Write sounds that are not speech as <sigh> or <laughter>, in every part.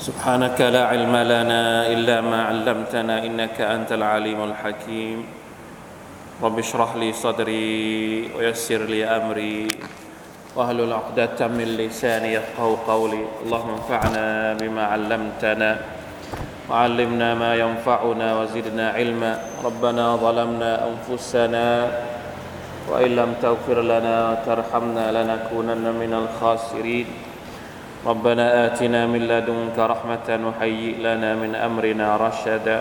سبحانك لا علم لنا إلا ما علمتنا إنك أنت العليم الحكيم. رب اشرح لي صدري ويسر لي أمري. واهلل عقدة من لساني يفقه قولي. اللهم انفعنا بما علمتنا وعلمنا ما ينفعنا وزدنا علما. ربنا ظلمنا أنفسنا وإن لم تغفر لنا وترحمنا لنكونن من الخاسرين. ربنا آتنا من لدنك رحمة وهيئ لنا من أمرنا رشدا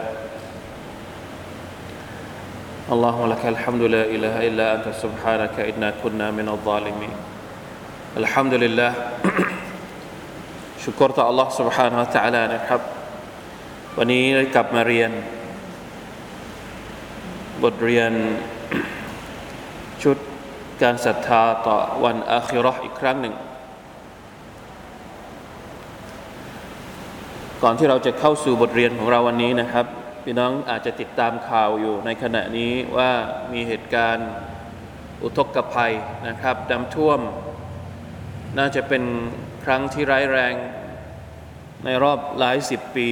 اللهم لك الحمد لا إله إلا أنت سبحانك إنا كنا من الظالمين الحمد لله <clears throat> ชุกรต่อ Allah سبحانه และ تعالى นะครับ วันนี้ได้กลับมาเรียน บทเรียน ชุดการศรัทธาต่อวันอาคิเราะห์อีกครั้งหนึ่ง ก่อนที่เราจะเข้าสู่บทเรียนของเราวันนี้นะครับ พี่น้องอาจจะติดตามข่าวอยู่ในขณะนี้ว่ามีเหตุการณ์อุทกภัยนะครับน้ำท่วม น่าจะเป็นครั้งที่ร้ายแรงในรอบหลายสิบปี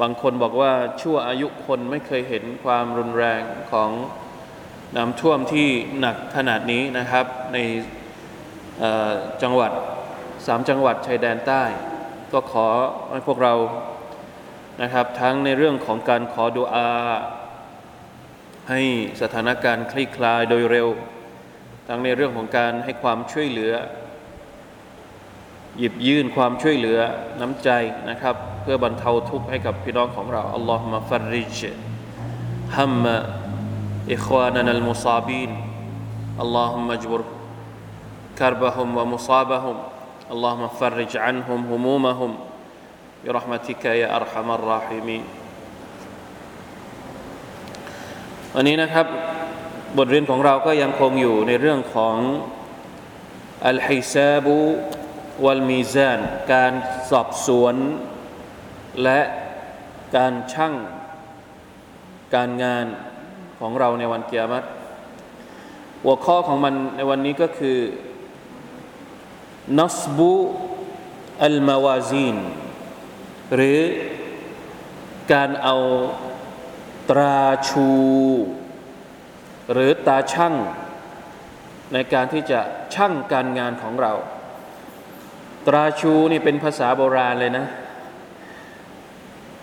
บางคนบอกว่าชั่วอายุคนไม่เคยเห็นความรุนแรงของน้ำท่วมที่หนักขนาดนี้นะครับในจังหวัดสามจังหวัดชายแดนใต้ ก็ขอให้พวกเรานะครับ ทั้งในเรื่องของการขอดุอา ให้สถานการณ์คลี่คลายโดยเร็ว ทั้งในเรื่องของการให้ความช่วยเหลือ หยิบยื่นความช่วยเหลือน้ำใจนะครับ เพื่อบรรเทาทุกข์ให้กับพี่น้องของเราอัลลอฮฺมาฟรริจฮัมมะอิควานัลมุซาบีนอัลลอฮฺมะจบุรคา ร์บะฮุมวะมุซาบะฮุม اللهم فرج عنهم همومهم برحمتك يا أرحم الراحمين วันนี้นะครับ บทเรียนของเราก็ยังคงอยู่ในเรื่องของอัลฮิซาบุวัลมีซานการสอบสวน และการชั่งการงานของเราในวันเกียรติหัวข้อของมันในวันนี้ก็คือ นัสบุอัลมาวาซีนหรือการเอาตราชู หรือตาช่างในการที่จะช่างการงานของเรา ตราชูนี่เป็นภาษาโบราณเลยนะ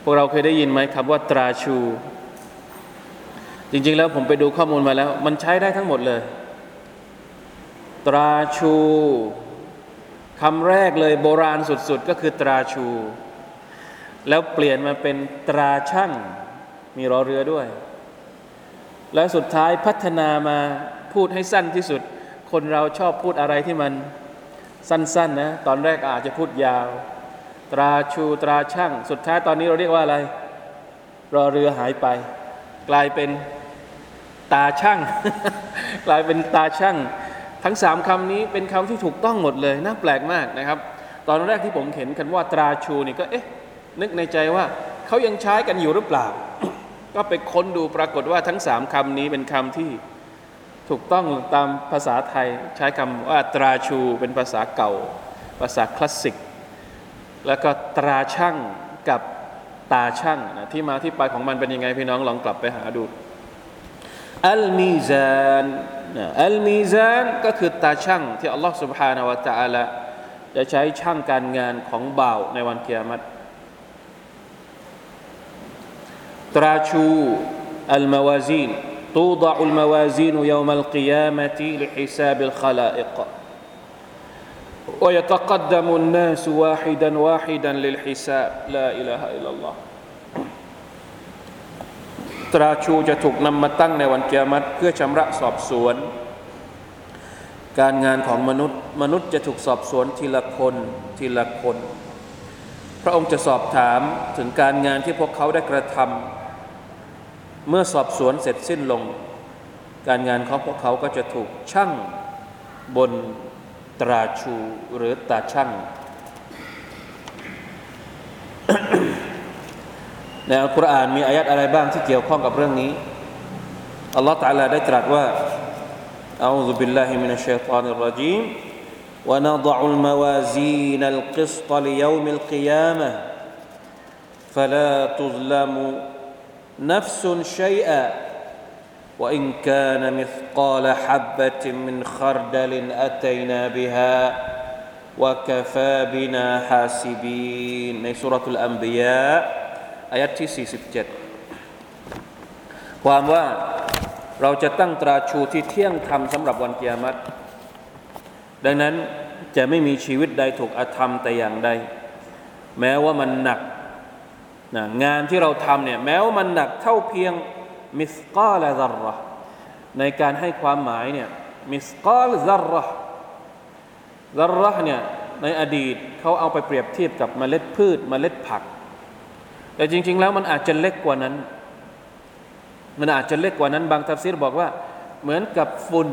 พวกเราเคยได้ยินไหมคำว่าตราชู จริงๆแล้วผมไปดูข้อมูลมาแล้ว มันใช้ได้ทั้งหมดเลย ตราชู คำแรกเลยโบราณสุด ๆ ก็คือตราชู แล้วเปลี่ยนมาเป็นตราช่างมีรอเรือด้วย แล้วสุดท้ายพัฒนามาพูดให้สั้นที่สุด คนเราชอบพูดอะไรที่มันสั้น ๆ นะ ตอนแรกอาจจะพูดยาว ตราชูตราช่าง สุดท้ายตอนนี้เราเรียกว่าอะไร รอเรือหายไป กลายเป็นตาช่าง กลายเป็นตาช่าง ทั้งสามคำนี้เป็นคำที่ถูกต้องหมดเลยน่าแปลกมากนะครับ ตอนแรกที่ผมเห็นกันว่าตราชูนี่ก็เอ๊ะนึกในใจว่าเขายังใช้กันอยู่หรือเปล่า ก็ไปค้นดูปรากฏว่าทั้งสามคำนี้เป็นคำที่ถูกต้องตามภาษาไทยใช้คำว่าตราชูเป็นภาษาเก่า ภาษาคลาสสิก แล้วก็ตราช่างกับตาช่างนะที่มาที่ไปของมันเป็นยังไงพี่น้องลองกลับไปหาดู อัลมีซานอัลมีซานก็คือตาช่างที่อัลลอฮฺ سبحانه และ تعالى จะใช้ช่างการงานของบ่าวในวันเกียรติตราชูอัลมาวาซีน توضع الموازين يوم القيامة لحساب الخلائق ويتقدم الناس واحدا واحدا للحساب لا إله إلا الله ตราชูจะถูกนำมาตั้งในวันเกียรติเพื่อชำระสอบสวน การงานของมนุษย์ มนุษย์จะถูกสอบสวนทีละคนทีละคน พระองค์จะสอบถามถึงการงานที่พวกเขาได้กระทำเมื่อสอบสวนเสร็จสิ้นลง การงานของพวกเขาก็จะถูกชั่งบนตราชูหรือตาช่าง ในอัลกุรอานมีอายัดอะไรบ้างที่เกี่ยวข้องกับเรื่องนี้อัลลอฮฺตะลาได้ตรัสว่า أعوذ بالله من الشيطان الرجيم ونضع الموازين القسط ليوم القيامة فلا تظلم نفس شيئا وإن كان مثقال حبة من خردل أتينا بها وكفى بنا حاسبين ในสุรทูล อายัดที่ 47 ความว่าเราจะตั้งตราชูที่เที่ยงธรรมสำหรับวันกิยามัตดังนั้นจะไม่มีชีวิตใดถูกอาธรรมแต่อย่างใด แม้ว่ามันหนักนะงานที่เราทำเนี่ยแม้ว่ามันหนักเท่าเพียงมิสกาลซารระในการให้ความหมายเนี่ยมิสกาลซารระซารระเนี่ยในอดีตเขาเอาไปเปรียบเทียบกับเมล็ดพืชเมล็ดผัก แต่จริง ๆ แล้วมันอาจจะเล็กกว่านั้น มันอาจจะเล็กกว่านั้น บางทัฟซีรบอกว่า เหมือนกับฝุ่น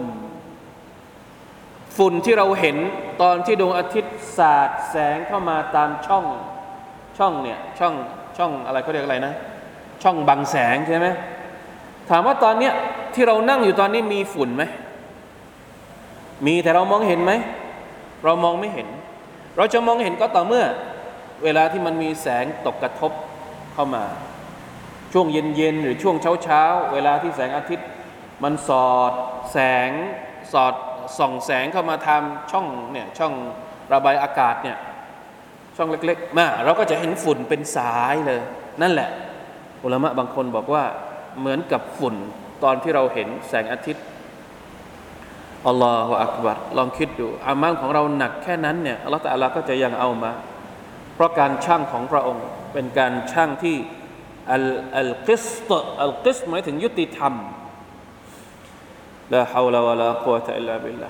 ฝุ่นที่เราเห็นตอนที่ดวงอาทิตย์สาดแสงเข้ามาตามช่องช่องเนี่ยช่องช่องอะไรเขาเรียกอะไรนะ ช่องบังแสงใช่ไหมถามว่าตอนเนี้ยที่เรานั่งอยู่ตอนนี้มีฝุ่นไหมมีแต่เรามองเห็นไหม เรามองไม่เห็น เราจะมองเห็นก็ต่อเมื่อ เวลาที่มันมีแสงตกกระทบ เข้ามา ช่วงเย็นๆหรือช่วงเช้าๆเวลาที่แสงอาทิตย์ มันสอดแสงสอดส่องแสงเข้ามาทำช่องเนี่ยช่องระบายอากาศเนี่ยช่องเล็กๆมาเราก็จะเห็นฝุ่นเป็นสายเลย นั่นแหละ อุลามะบางคนบอกว่าเหมือนกับฝุ่นตอนที่เราเห็นแสงอาทิตย์อัลลอฮฺอักบัรลองคิดดูอามัลของเราหนักแค่นั้นเนี่ยอัลลอฮฺตะลาก็จะยังเอามา เพราะการช่างของพระองค์ เป็นการช่างที่อัลอัลกิสตอัลกิสหมายถึงยุติธรรมละฮาวลาวะลากุวะตะอิลลาบิลลา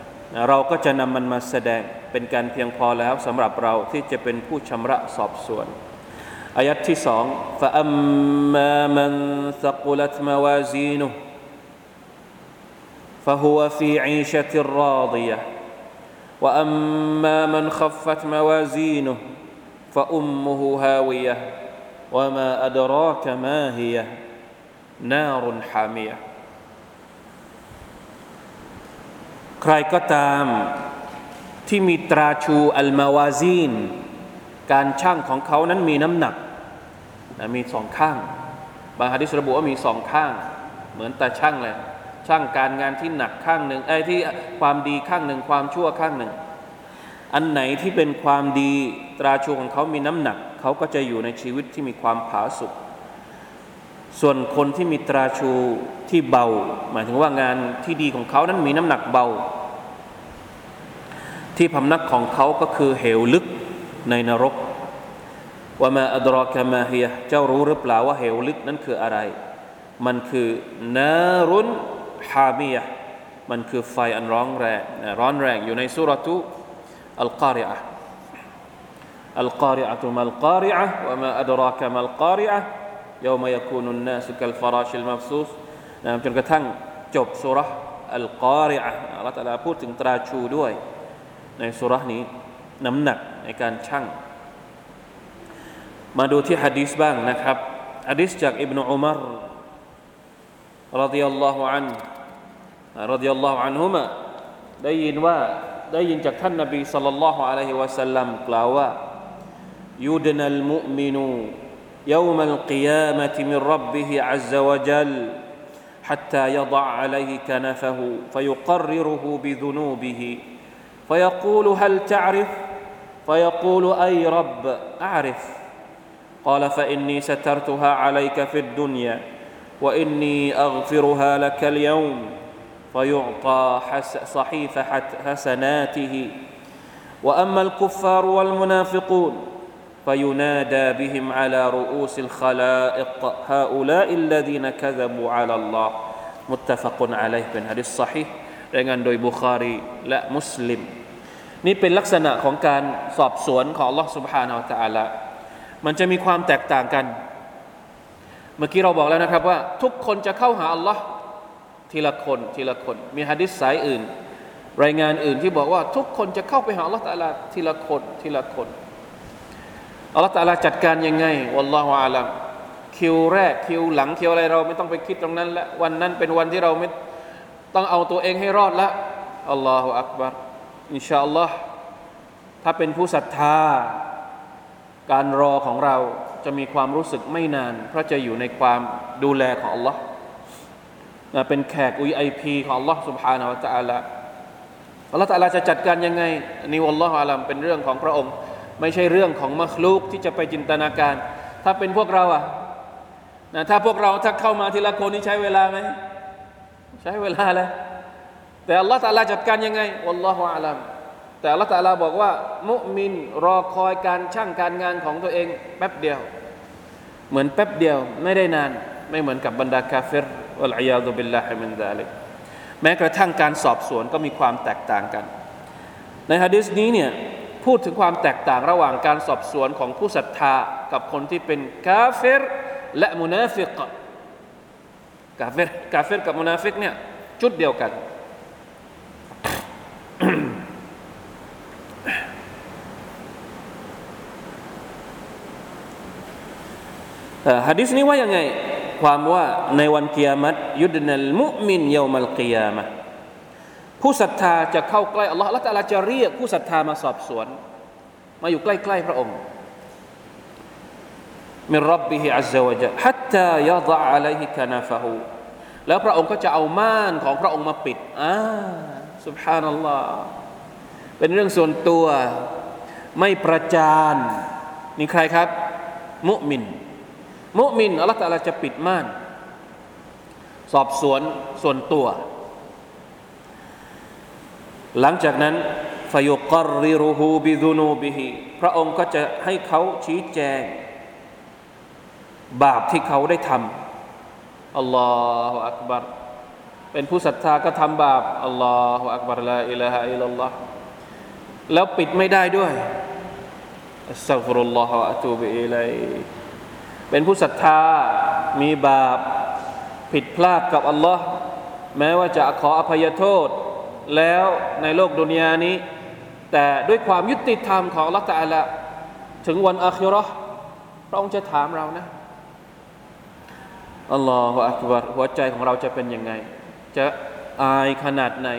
เราก็จะนำมันมาแสดงเป็นการเพียงพอแล้วสำหรับเราที่จะเป็นผู้ชำระสอบสวนอายัดที่สอง ฟะอุมมุฮูฮาวียะวะมาอัดรอกะมาฮีนารุนามียใครก็ตามที่มีตราชูอัลมาวาซีน การช่างของเขานั้นมีน้ำหนักนะมีสองข้าง บางฮะดิษระบุว่ามีสองข้าง เหมือนตาช่างเลยช่างการงานที่หนักข้างหนึ่งไอ้ที่ความดีข้างหนึ่งความชั่วข้างหนึ่ง อันไหนที่เป็นความดีตราชูของเขามีน้ำหนัก เขาก็จะอยู่ในชีวิตที่มีความผาสุกส่วนคนที่มีตราชูที่เบา หมายถึงว่างานที่ดีของเขานั้นมีน้ำหนักเบา ที่พำนักของเขาก็คือเหวลึกในนรกว่ามาอัดรอกามาเฮียเจ้ารู้หรือเปล่าว่าเหวลึกนั้นคืออะไร มันคือนารุนฮามียมันคือไฟอันร้อนแรงร้อนแรงอยู่ในสุรทู อัลกอริอะอัลกอริอะตุมัลกอริอะว่ามาอัดรอกามัลกอริอะ يوم يكون الناس كالفراش المبثوث นะจนกระทั่งจบสุรษอัลกอริอะอัลลอฮฺตะลาพูดถึงตราชูด้วย ในสุรษนี้น้ำหนักในการชั่ง มาดูที่ฮะดีษบ้างนะครับฮะดีษจากอิบนุอุมารรดิยัลลอฮุอันรดิยัลลอฮุอันฮุมะได้ยินว่า ได้ยินจากท่านนบีสัลลัลลอฮุอะลัยฮิวะสัลลัมกล่าวว่ายุดนัลมุมินู يوم القيامة من ربه عز وجل حتى يضع عليه كنفه فيقرره بذنوبه فيقول هل تعرف فيقول أي رب أعرف قال فإني سترتها عليك في الدنيا وإني أغفرها لك اليوم فيعطى صحيفة حسناته وأما الكفار والمنافقون فينادى بهم على رؤوس الخلائق هؤلاء الذين كذبوا على الله متفق عليه เป็นฮะดิษ صحيح รายงานโดยบุคารีและมุสลิม นี่เป็นลักษณะของการสอบสวนของ Allah سبحانه และ تعالى มันจะมีความแตกต่างกัน เมื่อกี้เราบอกแล้วนะครับว่า ทุกคนจะเข้าหา Allah ทีละคนทีละคน มีฮะดิษสายอื่น รายงานอื่นที่บอกว่าทุกคนจะเข้าไปหา Allah ตาลาทีละคนทีละคนอัลลอฮฺตาลาจัดการยังไงวัลลอฮฺอาลัมคิวแรกคิวหลังคิวอะไรเราไม่ต้องไปคิดตรงนั้นละวันนั้นเป็นวันที่เราไม่ต้องเอาตัวเองให้รอดละอัลลอฮฺอักบารอินชาอัลลอฮ์ถ้าเป็นผู้ศรัทธา การรอของเราจะมีความรู้สึกไม่นาน เพราะจะอยู่ในความดูแลของ Allah เป็นแขก VIP ของ Allah سبحانه และ تعالى อัลลอฮฺตะลาจะจัดการยังไงนี่วัลลอฮฺอาลัมเป็นเรื่องของพระองค์ ไม่ใช่เรื่องของมัคลูกที่จะไปจินตนาการ ถ้าเป็นพวกเราอะนะถ้าพวกเราถ้าเข้ามาทีละคนนี่ใช้เวลาไหมใช้เวลาเลยแต่อัลลอฮฺตะลาจัดการยังไงวัลลอฮฺอาลัมแต่อัลลอฮฺตะลาบอกว่า มุมินรอคอยการช่างการงานของตัวเองแป๊บเดียว เหมือนแป๊บเดียวไม่ได้นาน ไม่เหมือนกับบรรดากาเฟร วัลอยาดุบิลลาฮิมินซาลิกแม้กระทั่งการสอบสวนก็มีความแตกต่างกัน ในฮะดิษนี้เนี่ยพูดถึงความแตกต่างระหว่างการสอบสวนของผู้ศรัทธากับคนที่เป็นกาเฟรและมุนาฟิกกาเฟรกาเฟรกับมุนาฟิกเนี่ยจุดเดียวกัน ฮะดิษนี้ว่ายังไง ความว่าในวันกิยามัต يدنى المؤمن يوم القيامة ผู้ศรัทธาจะเข้าใกล้อัลลอฮ์ตะอาลาจะเรียกผู้ศรัทธามาสอบสวน มาอยู่ใกล้ๆพระองค์มิรับบิฮิอัลลอฮฺวะจัลฮัตตายะดะอะลัยฮิคานาฟะฮูแล้วพระองค์ก็จะเอาม่านของพระองค์มาปิดอ่าสุบฮานัลลอฮ์เป็นเรื่องส่วนตัวไม่ประจานนี่ใครครับ มุมิน มุมินอัลลอฮฺตะลาจะปิดม่าน สอบสวนส่วนตัว หลังจากนั้น فيقرره بذنوبه พระองค์ก็จะให้เขาชี้แจง บาปที่เขาได้ทำ الله أكبر เป็นผู้ศรัทธาก็ทำบาป الله أكبر لا إله إلا الله แล้วปิดไม่ได้ด้วย أستغفر الله وأتوب إليه เป็นผู้ศรัทธามีบาปผิดพลาดกับอัลลอฮ์แม้ว่าจะขออภัยโทษ แล้วในโลกดุนยานี้ แต่ด้วยความยุติธรรมของอัลลอฮ์ตะละถึงวันอาคิรอพระองค์จะถามเรานะอัลลอฮฺอักบารหัวใจของเราจะเป็นยังไง จะอายขนาดไหน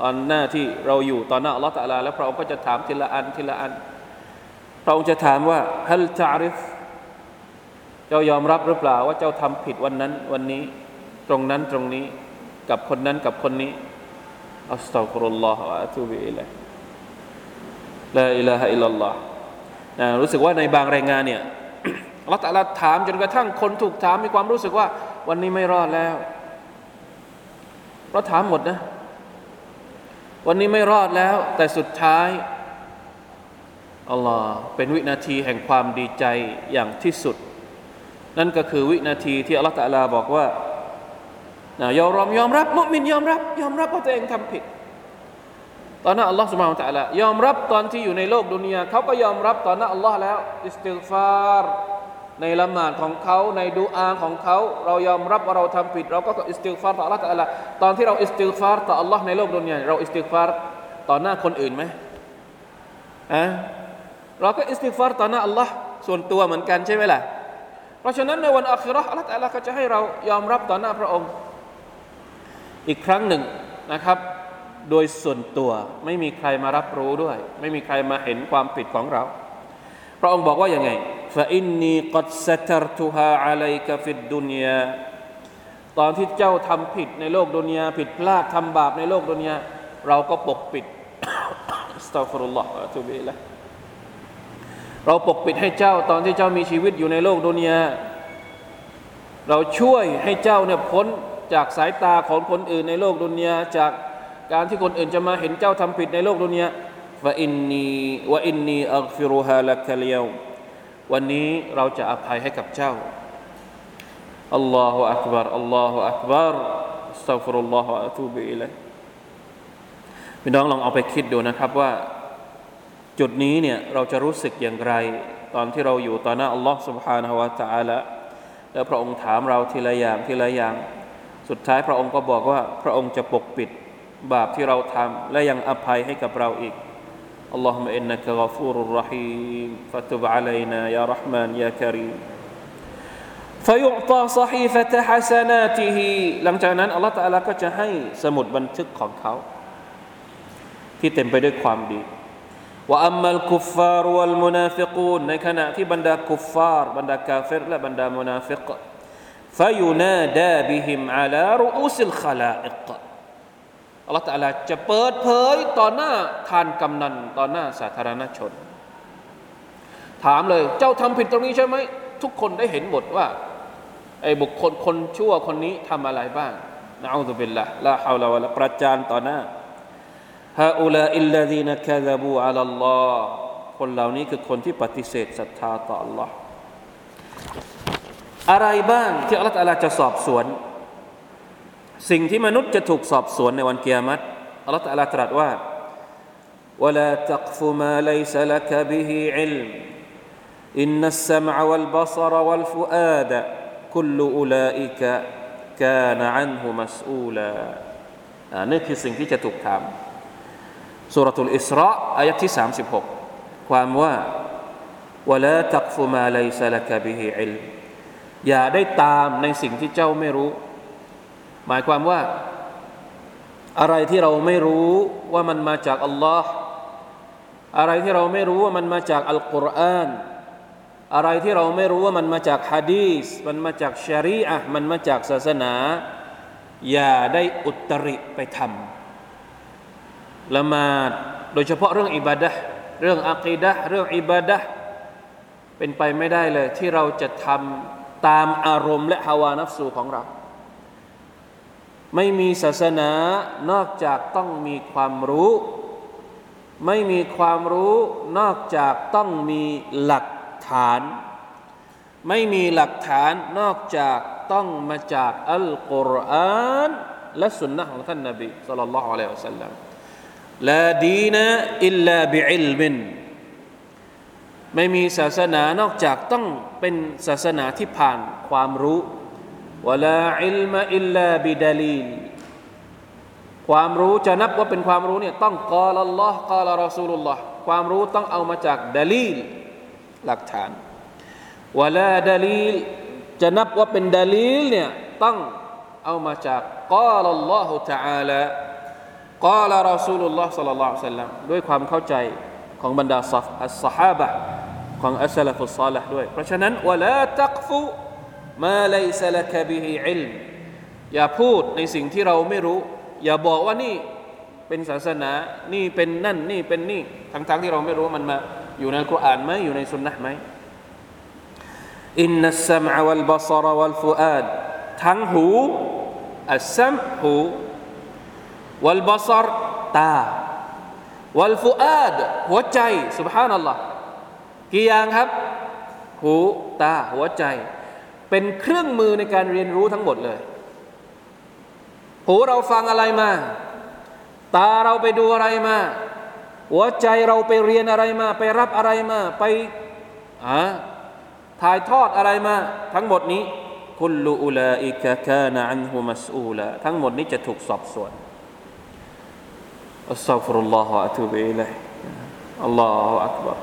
ตอนหน้าที่เราอยู่ตอนหน้าอัลลอฮฺตะลาแล้วพระองค์ก็จะถามทีละอันทีละอัน พระองค์จะถามว่าฮัลตาริฟ เจ้ายอมรับหรือเปล่าว่าเจ้าทำผิดวันนั้น วันนี้ตรงนั้นตรงนี้กับคนนั้นกับคนนี้อัสตัฟุรุลลอฮฺวะตูบิอิลัยลาอิลาฮะอิลลัลลอฮ์รู้สึกว่าในบางรายงานเนี่ยอัลลอฮฺตะลาถามจนกระทั่งคนถูกถามมีความรู้สึกว่า วันนี้ไม่รอดแล้วเราถามหมดนะ วันนี้ไม่รอดแล้ว แต่สุดท้ายอัลลอฮ์เป็นวินาทีแห่งความดีใจอย่างที่สุด นั่นก็คือวินาทีที่อัลลอฮฺตะลาบอกว่ายอมรอมยอมรับมุมินยอมรับยอมรับว่าตัวเองทำผิด ตอนนั้นอัลลอฮฺสุบฮานตะลายอมรับตอนที่อยู่ในโลกดุนยาเขาก็ยอมรับตอนนั้นอัลลอฮ์แล้วอิสติฆฟาร์ในละหมาดของเขาในดูอาของเขาเรายอมรับว่าเราทำผิด เราก็อิสติฆฟาร์ต่ออัลลอฮฺตะลาตอนที่เราอิสติฆฟาร์ต่ออัลลอฮ์ในโลกดุนยาเราอิสติฆฟาร์ต่อหน้าคนอื่นไหมอะเราก็อิสติฆฟาร์ต่อหน้าอัลลอฮ์ส่วนตัวเหมือนกันใช่ไหมล่ะ เพราะฉะนั้นในวันอาคิเราะฮ์อัลลอฮฺก็จะให้เรายอมรับต่อหน้าพระองค์ อีกครั้งหนึ่งนะครับ โดยส่วนตัวไม่มีใครมารับรู้ด้วย ไม่มีใครมาเห็นความผิดของเรา พระองค์บอกว่าอย่างไง فإني قد سترتها عليك في الدنيا ตอนที่เจ้าทำผิดในโลกดุนยาผิดพลาดทำบาปในโลกดุนยาเราก็ปกปิดอัสตัฟรุลลอฮฺอะตุบิละ เราปกปิดให้เจ้าตอนที่เจ้ามีชีวิตอยู่ในโลกดุนยาเราช่วยให้เจ้าเนี่ยพ้นจากสายตาของคนอื่นในโลกดุนยาจากการที่คนอื่นจะมาเห็นเจ้าทำผิดในโลกดุนยาว่าอินนีว่าอินนีอัลฟิรุฮาลักเลียววันนี้เราจะอภัยให้กับเจ้าอัลลอฮฺอักบารอัลลอฮฺอักบารอัสตัฟุรุลลอฮฺอะตูบิอิลัยพี่น้องลองเอาไปคิดดูนะครับว่า จุดนี้เนี่ยเราจะรู้สึกอย่างไร ตอนที่เราอยู่ต่อหน้าอัลลอฮ์ سبحانه และ تعالى แล้วพระองค์ถามเราทีละอย่างทีละอย่าง สุดท้ายพระองค์ก็บอกว่าพระองค์จะปกปิด บาปที่เราทำและยังอภัยให้กับเราอีก اللهم إنك غفور رحيم فتب علينا يا رحمن يا كريم فيعطى صحيفة حسناته หลังจากนั้นอัลลอฮฺตะลาก็จะให้สมุดบันทึกของเขา ที่เต็มไปด้วยความดี وأما الكفار والمنافقون ในขณะที่บรรดากุฟฟาร์บรรดากาเฟรและบรรดามุนาฟิก فينادى بهم على رؤوس الخلائق อัลลอฮฺตะลาจะเปิดเผยต่อหน้าธารกำนัลต่อหน้าสาธารณชน ถามเลยเจ้าทำผิดตรงนี้ใช่ไหม ทุกคนได้เห็นหมดว่าไอ้บุคคลคนชั่วคนนี้ทำอะไรบ้างนะอูซุบิลละลาฮาวลาวะละประจานต่อหน้า ฮาอุลาอิลลาดีนคาซาบูอัลลอฮ์คนเหล่านี้คือคนที่ปฏิเสธศรัทธาต่อ Allah อะไรบ้างที่อัลลอฮฺจะสอบสวน สิ่งที่มนุษย์จะถูกสอบสวนในวันเกียรติอัลลอฮฺตรัสว่า ولا تقف ما ليس لك به علم إن السمع والبصر والفؤاد كل أولئك كان عنه مسؤولا นี่คือสิ่งที่จะถูกถาม สุรทูลอิสราอายะที่ 36 ความว่าวลาตักฟุมาไลซาลกะบิฮิอิลอย่าได้ตามในสิ่งที่เจ้าไม่รู้ หมายความว่า อะไรที่เราไม่รู้ว่ามันมาจากอัลลอฮ์อะไรที่เราไม่รู้ว่ามันมาจากอัลกุรอานอะไรที่เราไม่รู้ว่ามันมาจากฮะดีสมันมาจากชรีอะมันมาจากศาสนา อย่าได้อุตริไปทำ ละมาดโดยเฉพาะเรื่องอิบาดะเรื่องอักีดะเรื่องอิบาดะเป็นไปไม่ได้เลย ที่เราจะทำตามอารมณ์และฮาวานัฟสูของเรา ไม่มีศาสนานอกจากต้องมีความรู้ ไม่มีความรู้นอกจากต้องมีหลักฐาน ไม่มีหลักฐานนอกจากต้องมาจากอัลกุรอานและสุนนะของท่านนบีสุลต่านละฮ์อะลัยฮิวสัลลัม ลาดีนะอิลลาบิอิลมินไม่มีศาสนานอกจากต้องเป็นศาสนาที่ผ่านความรู้วลาอิลมอิลลาบิดาลีลความรู้จะนับว่าเป็นความรู้เนี่ยต้องกอลัลลอฮ์กอลรอซูลุลลอฮ์ความรู้ต้องเอามาจากดาลีลหลักฐานวลาดาลีลจะนับว่าเป็นดาลีลเนี่ยต้องเอามาจากกาลัลลอฮุตะอาลา กาลารอซูลุลลอฮ์สัลลัลลอฮุอะลัลลัมด้วยความเข้าใจของบรรดาซัฟอัสซอฮาบะฮ์ของอัสสะละฟุศศอลิห์ด้วย เพราะฉะนั้น ولا تقف ما ليس لك به علم อย่าพูดในสิ่งที่เราไม่รู้ อย่าบอกว่านี่เป็นศาสนานี่เป็นนั่นนี่เป็นนี่ทั้งๆที่เราไม่รู้มันมา อยู่ในคุรานไหมอยู่ในสุนนะไหม إن السمع والبصر والفؤاد ทั้งหู السمع หู วัลบาซรตา วัลฟูอาดหัวใจสุบฮานัลลอฮ์กี่อย่างครับ หูตาหัวใจ เป็นเครื่องมือในการเรียนรู้ทั้งหมดเลย หูเราฟังอะไรมา ตาเราไปดูอะไรมา หัวใจเราไปเรียนอะไรมา ไปรับอะไรมา ไปถ่ายทอดอะไรมา ทั้งหมดนี้ คุลูอุลาอิกะกานะอันฮุมัสูลาทั้งหมดนี้จะถูกสอบสวน อัสซาฟุรุลลอฮฺอะตูบิอิลัยอัลลอฮฺอักบาร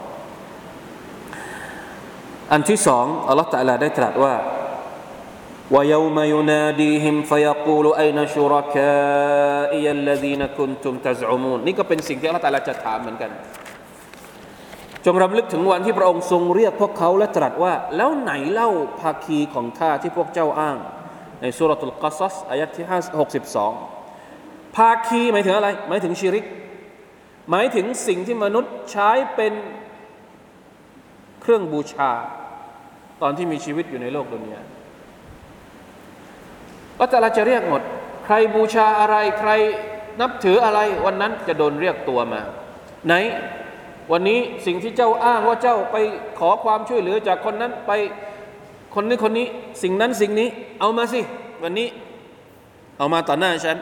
อันที่สองอัลลอฮฺตะลาได้ตรัสว่า ويوم يناديهم فيقول أين شركائي الذين كنتم تزعمون นี่ก็เป็นสิ่งที่อัลลอฮฺตาลาจะถามเหมือนกัน จงรำลึกถึงวันที่พระองค์ทรงเรียกพวกเขาและตรัสว่า แล้วไหนเล่าภาคีของข้าที่พวกเจ้าอ้าง ในสุรทูลกัสซัสอายัดที่62 ภาคีหมายถึงอะไร หมายถึงชิริก หมายถึงสิ่งที่มนุษย์ใช้เป็นเครื่องบูชา ตอนที่มีชีวิตอยู่ในโลกดุนยาก็จะเราจะเรียกหมด ใครบูชาอะไรใครนับถืออะไรวันนั้นจะโดนเรียกตัวมา ไหน วันนี้สิ่งที่เจ้าอ้างว่าเจ้าไปขอความช่วยเหลือจากคนนั้นไปคนนี้คนนี้ สิ่งนั้นสิ่งนี้ เอามาสิ วันนี้ เอามาต่อหน้าฉัน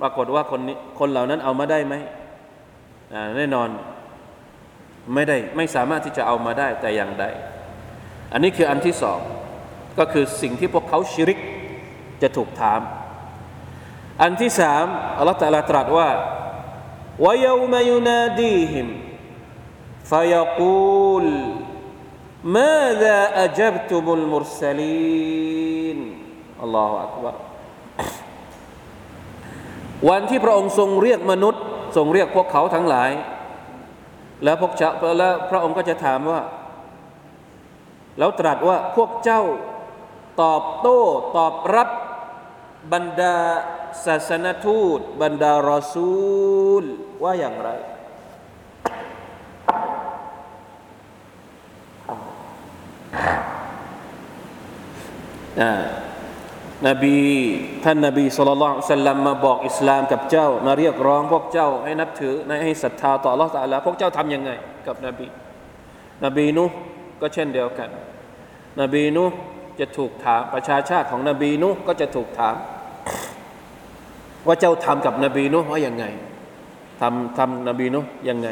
ปรากฏว่าคนนี้คนเหล่านั้นเอามาได้ไหมแน่นอนไม่ได้ไม่สามารถที่จะเอามาได้แต่อย่างใด อันนี้คืออันที่สอง ก็คือสิ่งที่พวกเขาชิริกจะถูกถาม อันที่สามอัลลอฮฺตะลาตรัสว่า ويوم يناديهم فيقول ماذا أجبتم المرسلين الله أكبر วันที่พระองค์ทรงเรียกมนุษย์ ทรงเรียกพวกเขาทั้งหลาย แล้วพวกเจ้าแล้วพระองค์ก็จะถามว่า แล้วตรัสว่าพวกเจ้าตอบโต้ตอบรับบรรดาศาสนทูต บรรดารอซูล ว่าอย่างไร นบีท่านนบีสุลต่านสัลลัมมาบอกอิสลามกับเจ้า มาเรียกร้องพวกเจ้าให้นับถือให้ศรัทธาต่อ Allah ตาลาพวกเจ้าทำยังไง กับนบี นบีนุก็เช่นเดียวกัน นบีนุจะถูกถามประชาชาติของนบีนุก็จะถูกถาม ว่าเจ้าทำกับนบีนุว่ายังไงทำทำนบีนุยังไง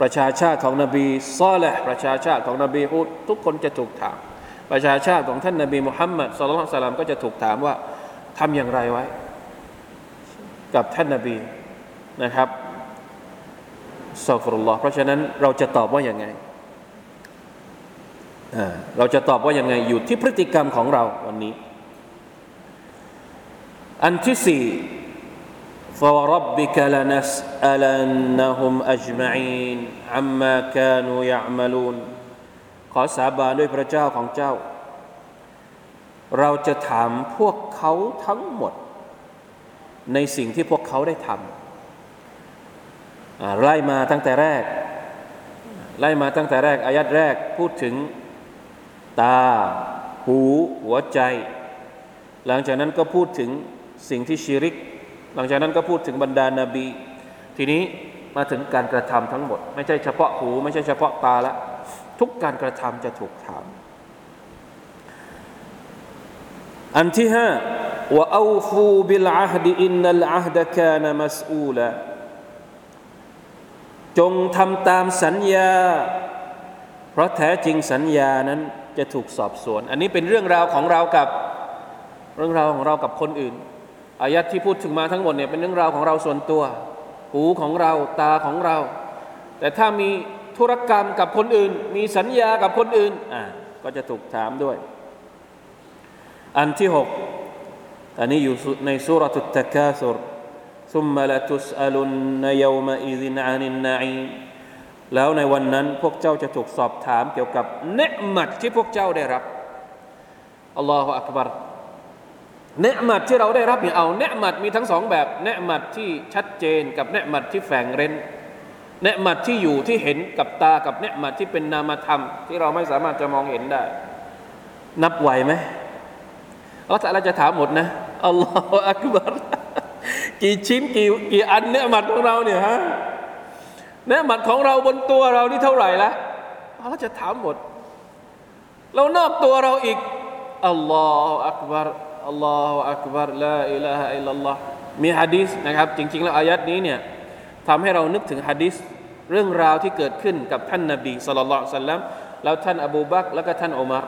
ประชาชาติของนบีซอแหละประชาชาติของนบีฮุดทุกคนจะถูกถาม ประชาชาติของท่านนบีมุฮัมมัดสุลลัลสลามก็จะถูกถามว่าทำอย่างไรไว้ กับท่านนบีนะครับสัฟรุลลอฮ์เพราะฉะนั้นเราจะตอบว่าอย่างไงเราจะตอบว่าอย่างไงอยู่ที่พฤติกรรมของเราวันนี้ อันที่สี่ فوربك لنسألنهم أجمعين عما كانوا يعملون ขอสาบานด้วยพระเจ้าของเจ้า เราจะถามพวกเขาทั้งหมด ในสิ่งที่พวกเขาได้ทำไล่มาตั้งแต่แรก ไล่มาตั้งแต่แรกอายัดแรกพูดถึงตา หู หัวใจ หลังจากนั้นก็พูดถึงสิ่งที่ชิริก หลังจากนั้นก็พูดถึงบรรดานาบี ทีนี้มาถึงการกระทำทั้งหมด ไม่ใช่เฉพาะหู ไม่ใช่เฉพาะตาละ ทุกการกระทำจะถูกถาม อันที่ห้า وأوفوا بالعهد إن العهد كان مسؤولا จงทำตามสัญญา เพราะแท้จริงสัญญานั้นจะถูกสอบสวน อันนี้เป็นเรื่องราวของเรากับเรื่องราวของเรากับคนอื่นอายะฮ์ที่พูดถึงมาทั้งหมดเนี่ยเป็นเรื่องราวของเราส่วนตัว หูของเราตาของเรา แต่ถ้ามี ธุรกรรมกับคนอื่น มีสัญญากับคนอื่นอ่าก็จะถูกถามด้วย อันที่หกอันนี้อยู่ในสุรทุตตะกาสุร ثم لتسألن يومئذ عن النعيم แล้วในวันนั้นพวกเจ้าจะถูกสอบถามเกี่ยวกับเนืมัดที่พวกเจ้าได้รับอัลลอฮฺอักบารเนืมัดที่เราได้รับเนี่ยเอาเนืมัดมีทั้งสองแบบเนืมัดที่ชัดเจนกับเนืมัดที่แฝงเร้น เนืมัดที่อยู่ที่เห็นกับตากับเนืมัดที่เป็นนามธรรม ที่เราไม่สามารถจะมองเห็นได้ นับไหวไหมอัลลอฮฺจะถามหมดนะอัลลอฮฺอักบารกี่ชิ้นกี่กี่อันเนื้อหมัดของเราเนี่ยฮะเนื้อหมัดของเราบนตัวเรานี่เท่าไหร่ละเราจะถามหมด เรานอกตัวเราอีกอัลลอฮฺอักบารอัลลอฮฺอักบารลาอิลาฮะอิลลัลลอฮ์มีฮะดีษนะครับ จริง ๆ แล้วอายัดนี้เนี่ยทำให้เรานึกถึงฮะดีษ เรื่องราวที่เกิดขึ้นกับท่านนบีสุลต่านสัลลัมแล้วท่านอบูบักแล้วก็ท่านอุมาร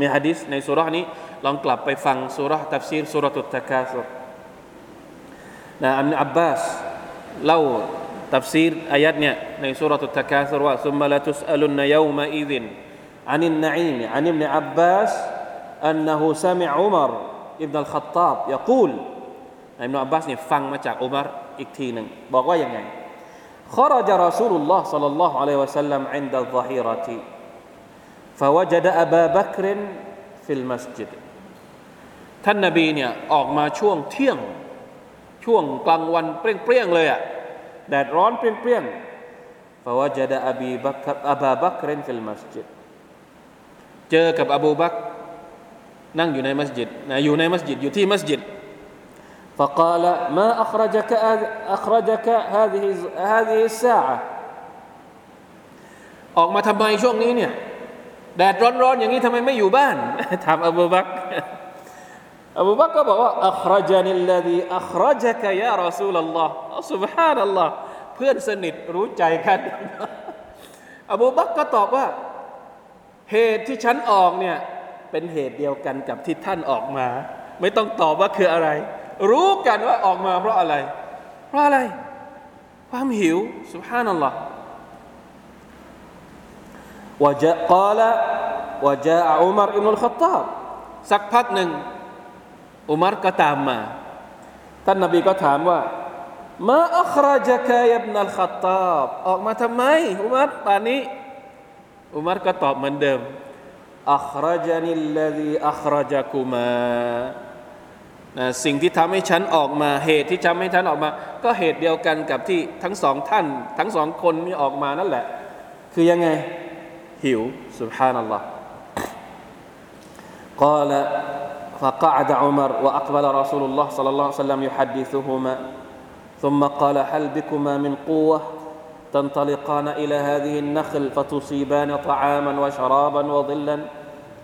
มีฮะดีษในสุรานี้ลองกลับไปฟังสุราตัฟซีรสุรตุตตะกาสุรนะอันอับบาสเล่าตัฟซีรอายัดเนี่ยในสุรตุตตะกาสุรว่าซุมมาลาตุสอัลุนนยาวมาอิดิน عن النعيم عن ابن عباس أنه سمع عمر ابن الخطاب يقول ابن عباس เนี่ยฟังมาจากอุมารอีกทีหนึ่งบอกว่าอย่างไง خرج رسول الله صلى الله عليه وسلم عند الظهيرة فوجد أبا بكر في المسجد ท่านนบีเนี่ยออกมาช่วงเที่ยงช่วงกลางวันเปรี้ยงๆเลยอะ่ะแดดร้อนเปรี้ยงๆ فوجد أبي بكر أبا بكر في المسجد เจอกับอบูบักนั่งอยู่ในมัสยิดนะอยู่ในมัสยิดอยู่ที่มัสยิด فقال ما أخرجك أخرجك هذه هذه الساعة ออกมาทำไมช่วงนี้เนี่ยแดดร้อนๆอย่างนี้ทำไมไม่อยู่บ้านถามอบูบักอบูบักก็บอกว่าอัครจานิลลดีอัครจกยารอซูลลอฮ์สุบฮานัลลอฮ์เพื่อนสนิทรู้ใจกันอบูบักก็ตอบว่า เหตุที่ฉันออกเนี่ยเป็นเหตุเดียวกันกับที่ท่านออกมา ไม่ต้องตอบว่าคืออะไร รู้กันว่าออกมาเพราะอะไร เพราะอะไร ความหิวสุบฮานัลลอฮ์วะจะกล่าลวะจะอุมารอิบนุลขตาบสักพักหนึ่งอุมารก็ตามมา ท่านนบีก็ถามว่ามาอัคราจกายบนัลขัตตาบออกมาทำไมอุมัรป่านนี้อุมัรก็ตอบเหมือนเดิมอัคราจานิลลดีอัคราจักุมา สิ่งที่ทำให้ฉันออกมา เหตุที่ทำให้ฉันออกมา ก็เหตุเดียวกันกับที่ทั้งสองท่าน ทั้งสองคนนี้ออกมานั่นแหละ คือยังไง หิว سبحان الله قال فقعد عمر وأقبل رسول الله صلى الله عليه وسلم يحدثهما ثم قال هل بكما من قوة تنطلقان إلى هذه النخل فتصيبان طعاما وشرابا وظلا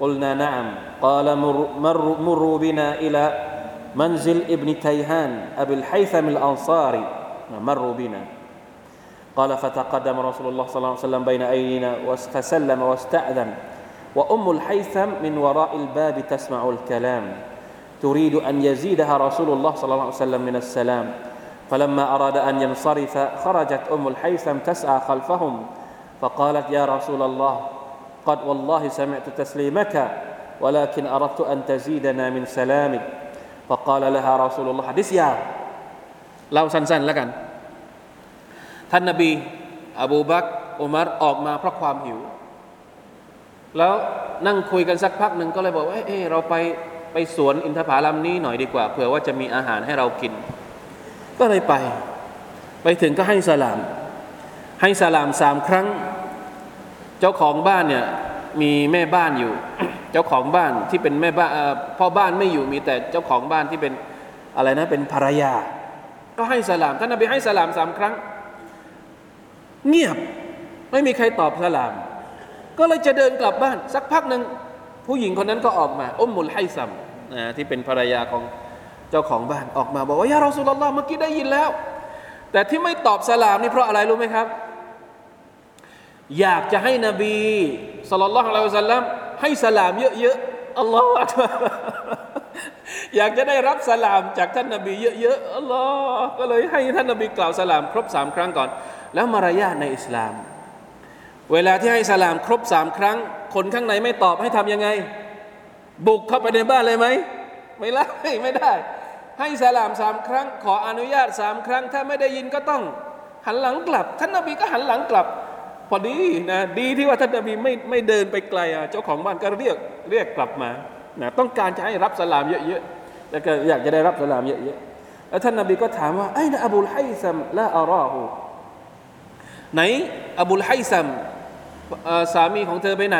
قلنا نعم قال مر مر مروا بنا إلى منزل ابن تيهان أبي الحيثم الأنصاري مروا بنا. قال فتقدم رسول الله صلى الله عليه وسلم بين أيدينا فسلم واستأذن. وأم الحيثم من وراء الباب تسمع الكلام. تريد أن يزيدها رسول الله صلى الله عليه وسلم من السلام. فلما أراد أن ينصرف خرجت أم الحيثم تسعى خلفهم. فقالت يا رسول الله قد والله سمعت تسليمك ولكن أردت أن تزيدنا من سلامك. ฟะกาลละฮารอสูลุลลอฮ์ฮะดิษยาเล่าสั้นๆแล้วกัน ท่านนบี อบูบักอุมารออกมาเพราะความหิว แล้วนั่งคุยกันสักพักหนึ่งก็เลยบอกว่าเออเราไปไปสวนอินทผลัมนี้หน่อยดีกว่าเผื่อว่าจะมีอาหารให้เรากิน ก็เลยไป ไปถึงก็ให้สลาม ให้สลามสามครั้ง เจ้าของบ้านเนี่ยมีแม่บ้านอยู่ เจ้าของบ้านที่เป็นแม่บ้านพ่อบ้านไม่อยู่มีแต่เจ้าของบ้านที่เป็นอะไรนะเป็นภรรยา ก็ให้สลามท่านนบีให้สลามสามครั้ง เงียบไม่มีใครตอบสลาม ก็เลยจะเดินกลับบ้าน สักพักหนึ่งผู้หญิงคนนั้นก็ออกมาอุมมุลไฮซัมนะที่เป็นภรรยาของเจ้าของบ้านออกมา บอกว่ายาเราสุลลอฮ์เมื่อกี้ได้ยินแล้ว แต่ที่ไม่ตอบสลามนี่เพราะอะไรรู้ไหมครับ อยากจะให้นบีสุลต่านละฮ์อะลัยฮิสัลลัมให้สลามเยอะๆอัลลอฮฺอยากจะได้รับสลามจากท่านนบีเยอะๆอัลลอฮ์ก็เลยให้ท่านนบีกล่าวสลาม ครบสามครั้งก่อน แล้วมารยาทในอิสลาม เวลาที่ให้สลามครบสามครั้ง คนข้างในไม่ตอบให้ทำยังไง บุกเข้าไปในบ้านเลยไหมไม่ไล่ไม่ได้ ให้สลามสามครั้ง ขออนุญาตสามครั้ง ถ้าไม่ได้ยินก็ต้อง หันหลังกลับ ท่านนบีก็หันหลังกลับ พอดีนะดีที่ว่าท่านนบีไม่ไม่เดินไปไกลอะเจ้าของบ้านก็เรียกเรียกกลับมานะต้องการจะให้รับสลามเยอะๆแล้วก็อยากจะได้รับสลามเยอะๆแล้วท่านนบีก็ถามว่า أين أبو الهيثم لا أراه ไหนอบุลไฮซัมสามีของเธอไปไหน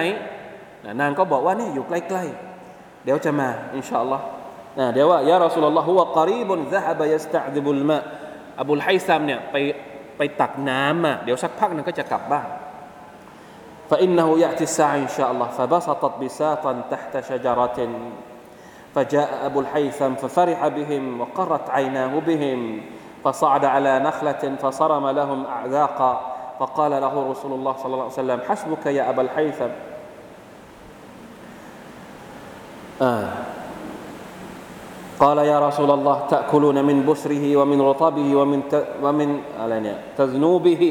นางก็บอกว่านี่อยู่ใกล้ๆ เดี๋ยวจะมาإن شاء الله เดี๋ยวว่า يا رسول الله هو قريب ذهب يستعذب الماء อบุลไฮซัมเนี่ยไป ไปตักน้ำมาเดี๋ยวสักพักนึงก็จะกลับบ้าน فإنه يأتي الساعة إن شاء الله فبسطت بساطا تحت شجرة فجاء أبو الحيثم ففرح بهم وقرت عيناه بهم فصعد على نخلة فصرم لهم أعذاقا فقال له رسول الله صلى الله عليه وسلم حسبك يا أبا الحيثم آه قال يا رسول الله تأكلون من بسره ومن رطبه ومن ومن تذنوبه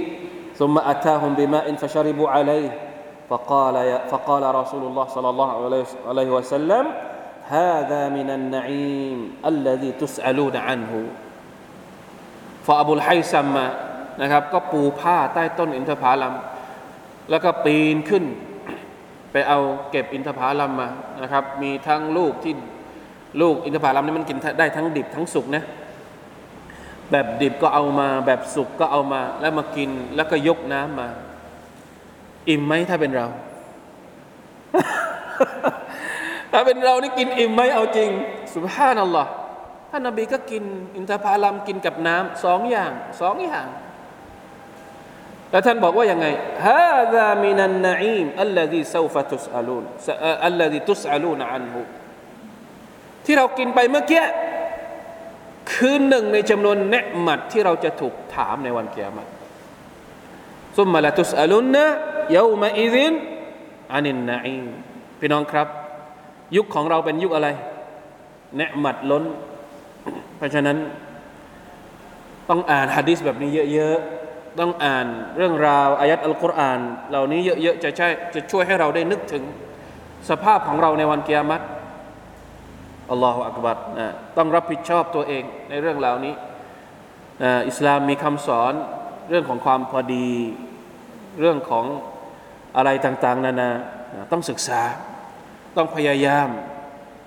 ثم أتاهم بماء فشربوا عليه فقال فقال رسول الله صلى الله عليه وسلم هذا من النعيم الذي تسألون عنه ฟาอบุลไฮซัมมานะครับ ก็ปูผ้าใต้ต้นอินทผลัมแล้วก็ปีนขึ้น ไปเอาเก็บอินทผลัมมานะครับ มีทั้งลูกที่ ลูกอินทผลัมนี่มันกินได้ทั้งดิบทั้งสุกนะแบบดิบก็เอามาแบบสุกก็เอามา แล้วมากินแล้วก็ยกน้ำมา อิ่มไหมถ้าเป็นเรา ถ้าเป็นเรานี่กินอิ่มไหมเอาจริง สุบฮานัลลอฮ์ท่านนบีก็กินอินทผลัมกินกับน้ำสองอย่างสองอย่างแล้วท่านบอกว่ายังไงฮาซามินันนอีมอัลลซีซาฟะตุสอาลูนอัลลซีตุสอาลูนอันฮู ที่เรากินไปเมื่อกี้คือหนึ่งในจำนวนเนหมัดที่เราจะถูกถามในวันเกียรติซุมมาละตุสอลุนนะยามาอิซินอานินนาอีพี่น้องครับ ยุคของเราเป็นยุคอะไรเนหมัดล้น เพราะฉะนั้น ต้องอ่านฮะดิษแบบนี้เยอะๆ ต้องอ่านเรื่องราวอายัดอัลกุรอาน เหล่านี้เยอะๆ จะใช่จะช่วยให้เราได้นึกถึงสภาพของเราในวันเกียรติ อัลลอฮฺอักบัดนะต้องรับผิดชอบตัวเองในเรื่องเหล่านี้อ่าอิสลามมีคำสอนเรื่องของความพอดี เรื่องของอะไรต่างๆ นานาต้องศึกษา ต้องพยายาม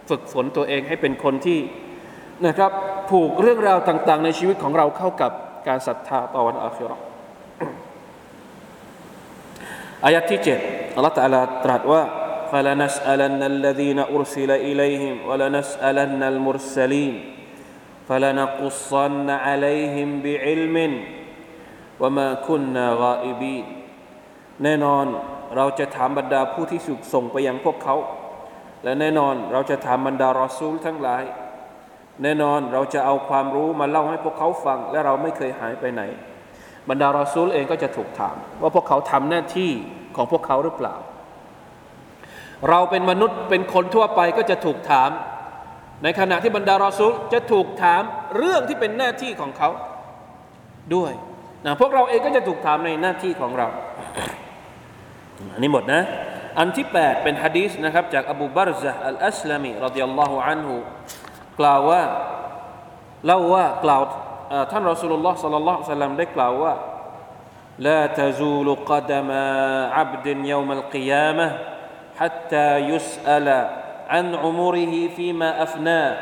ฝึกฝนตัวเองให้เป็นคนที่นะครับผูกเรื่องราวต่างๆ ในชีวิตของเราเข้ากับการศรัทธาต่อวันอาคิราะห์อายะที่เจ็ดอัลลอฮฺตะลาตรัสว่า فلنسألن الذين أرسل إليهم ولنسألن المرسلين فلنقصن عليهم بعلم وما كنا غائبين แน่นอนเราจะถามบรรดาผู้ที่สุกส่งไปยังพวกเขา และแน่นอนเราจะถามบรรดารอซูลทั้งหลาย แน่นอนเราจะเอาความรู้มาเล่าให้พวกเขาฟัง และเราไม่เคยหายไปไหน บรรดารอซูลเองก็จะถูกถาม ว่าพวกเขาทำหน้าที่ของพวกเขาหรือเปล่า เราเป็นมนุษย์เป็นคนทั่วไปก็จะถูกถาม ในขณะที่บรรดารอซูลจะถูกถามเรื่องที่เป็นหน้าที่ของเขาด้วยนะพวกเราเองก็จะถูกถามในหน้าที่ของเราอันนี้หมดนะ อันที่ 8 เป็นฮะดีษนะครับ จากอบูบารซะอัลอัสลามีรดิยัลลอฮุอันฮุกล่าวว่าเล่าว่ากล่าวท่านรอสูลุลลอฮ์สัลลัลลอฮุซัลลัมได้กล่าวว่า لا تزول قدم عبد يوم القيامة حتى يسأل عن عمره فيما أفناه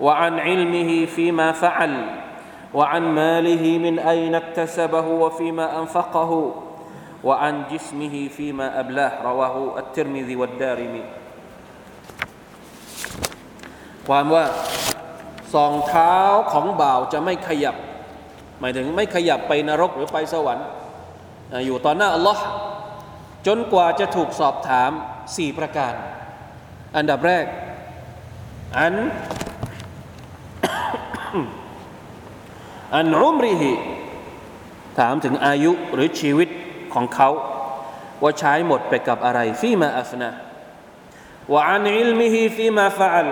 وعن علمه فيما فعل وعن ماله من أين اكتسبه وفيما أنفقه وعن جسمه فيما أبلاه رواه الترمذي والدارمي ความว่าสองเท้าของบ่าวจะไม่ขยับ หมายถึงไม่ขยับไปนรกหรือไปสวรรค์ อยู่ต่อหน้าอัลลอฮ์ จนกว่าจะถูกสอบถามสี่ประการ อันดับแรก อันอันอุมริฮิถามถึงอายุหรือชีวิตของเขา ว่าใช้หมดไปกับอะไรฟีมาอัฟนะوعن علمه فيما فعل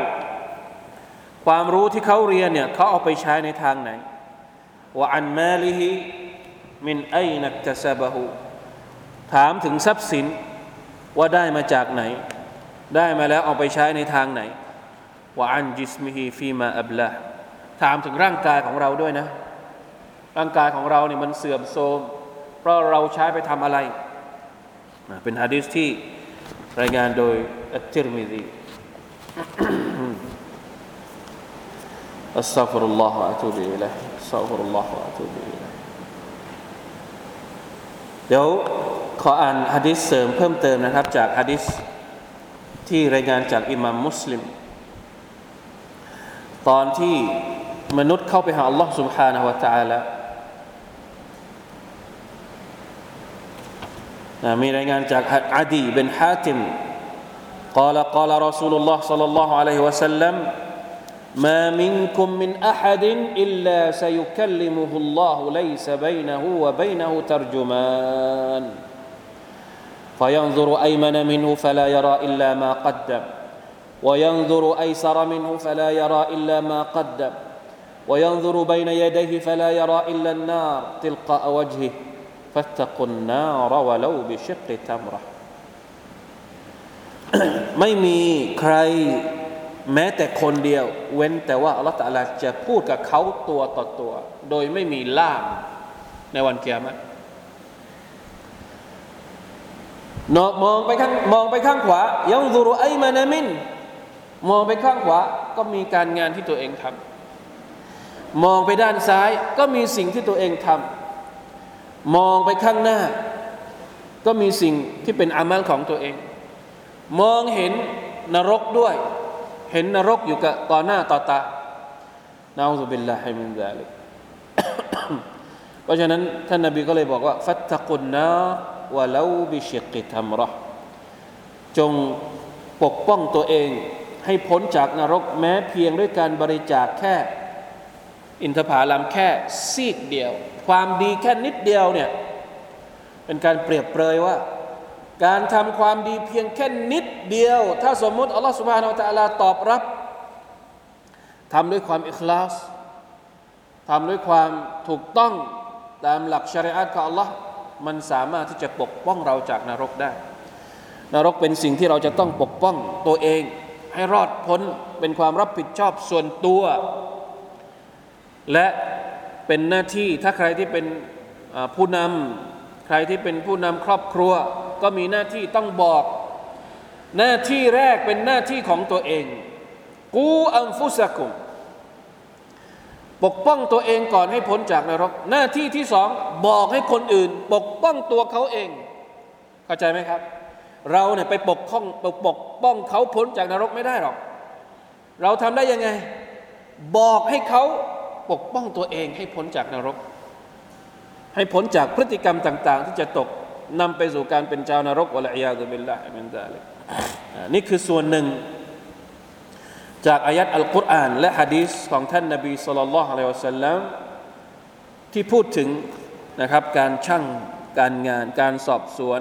ความรู้ที่เขาเรียนเนี่ยเขาเอาไปใช้ในทางไหน وعن ماله من أين اكتسبه ถามถึงทรัพย์สินว่าได้มาจากไหน ได้มาแล้วเอาไปใช้ในทางไหน وعن جسمه فيما أبلاه ถามถึงร่างกายของเราด้วยนะ ร่างกายของเราเนี่ยมันเสื่อมโทรมเพราะเราใช้ไปทำอะไร เป็นฮะดีษที่รายงานโดยอัตติรมิดีأستغفر الله وأتوب إليه أستغفر الله وأتوب إليه เดี๋ยว ขออ่านฮะดิษเสริมเพิ่มเติมนะครับ จากฮะดิษที่รายงานจากอิหมัมมุสลิม ตอนที่มนุษย์เข้าไปหาอัลลอฮ์ سبحانه และ تعالى มีรายงานจากอาดีเป็นฮาติม قال قال رسول الله صلى الله عليه وسلم ما منكم من أحد إلا سيكلمه الله ليس بينه وبينه ترجمان فينظر أيمن منه فلا يرى إلا ما قدم وينظر أيسر منه فلا يرى إلا ما قدم وينظر بين يديه فلا يرى إلا النار تلقاء وجهه فاتقوا النار ولو بشق تمرة <coughs> ไม่มีใครแม้แต่คนเดียว เว้นแต่ว่าอัลลอฮฺตะลาจะพูดกับเขาตัวต่อตัว โดยไม่มีล่ามในวันเกียรติ นอมองไปข้างมองไปข้างขวายังดูรุไอมานามิน มองไปข้างขวาก็มีการงานที่ตัวเองทำมองไปด้านซ้ายก็มีสิ่งที่ตัวเองทำมองไปข้างหน้า ก็มีสิ่งที่เป็นอามัลของตัวเอง มองเห็นนรกด้วย เห็นนรกอยู่กับต่อหน้าต่อตานาอุบิลลาฮิมินซาลิกเพราะฉะนั้นท่านนบีก็เลยบอกว่า ฟัตตะกุนนา วะลาบิชิกิตัมรอจงปกป้องตัวเองให้พ้นจากนรกแม้เพียงด้วยการบริจาคแค่ อินทผลัมแค่ซีกเดียว ความดีแค่นิดเดียวเนี่ยเป็นการเปรียบเปรยว่า การทำความดีเพียงแค่นิดเดียว ถ้าสมมุติอัลลอฮฺสุบฮานาอัลตะลาตอบรับทำด้วยความอิคลาสทำด้วยความถูกต้องตามหลักชริอะห์ของอัลลอฮ์ มันสามารถที่จะปกป้องเราจากนรกได้ นรกเป็นสิ่งที่เราจะต้องปกป้องตัวเอง ให้รอดพ้นเป็นความรับผิดชอบส่วนตัว และเป็นหน้าที่ถ้าใครที่เป็นผู้นำใครที่เป็นผู้นำครอบครัว ก็มีหน้าที่ต้องบอก หน้าที่แรกเป็นหน้าที่ของตัวเอง กูอัมฟุสกุม ปกป้องตัวเองก่อนให้พ้นจากนรก หน้าที่ที่สองบอกให้คนอื่น ปกป้องตัวเขาเอง เข้าใจไหมครับ เราเนี่ยไปปกป้องปกป้องเขาพ้นจากนรกไม่ได้หรอก เราทำได้ยังไง บอกให้เขาปกป้องตัวเองให้พ้นจากนรก ให้พ้นจากพฤติกรรมต่าง ๆ ที่จะตกนำไปสู่การเป็นเจ้านรกวะลัยยาตุบิลละมินดาลิกนี่คือส่วนหนึ่ง จากอายัดอัลกุรอานและฮะดีษของท่านนบีสุลต่านละฮ์อะลัยวะสัลลัมที่พูดถึงนะครับการชั่งการงานการสอบสวน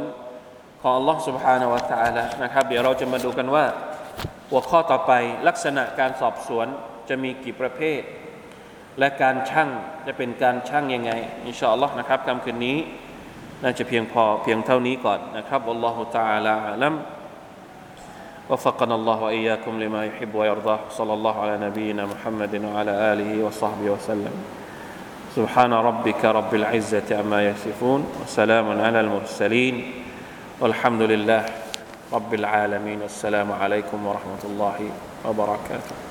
ของ Allah سبحانه และ تعالى นะครับเดี๋ยวเราจะมาดูกันว่า หัวข้อต่อไปลักษณะการสอบสวนจะมีกี่ประเภท และการชั่งจะเป็นการชั่งยังไงอินชาอัลลอฮ์นะครับคำคืนนี้น่าจะเพียงพอเพียงเท่านี้ก่อนนะครับอัลลอฮฺ تعالى อาลัม وفقنا الله وإياكم لما يحب ويرضى. صلى الله على نبينا محمد وعلى آله وصحبه وسلم. سبحان ربك رب العزة عما يصفون وسلام على المرسلين. والحمد لله رب العالمين. والسلام عليكم ورحمة الله وبركاته.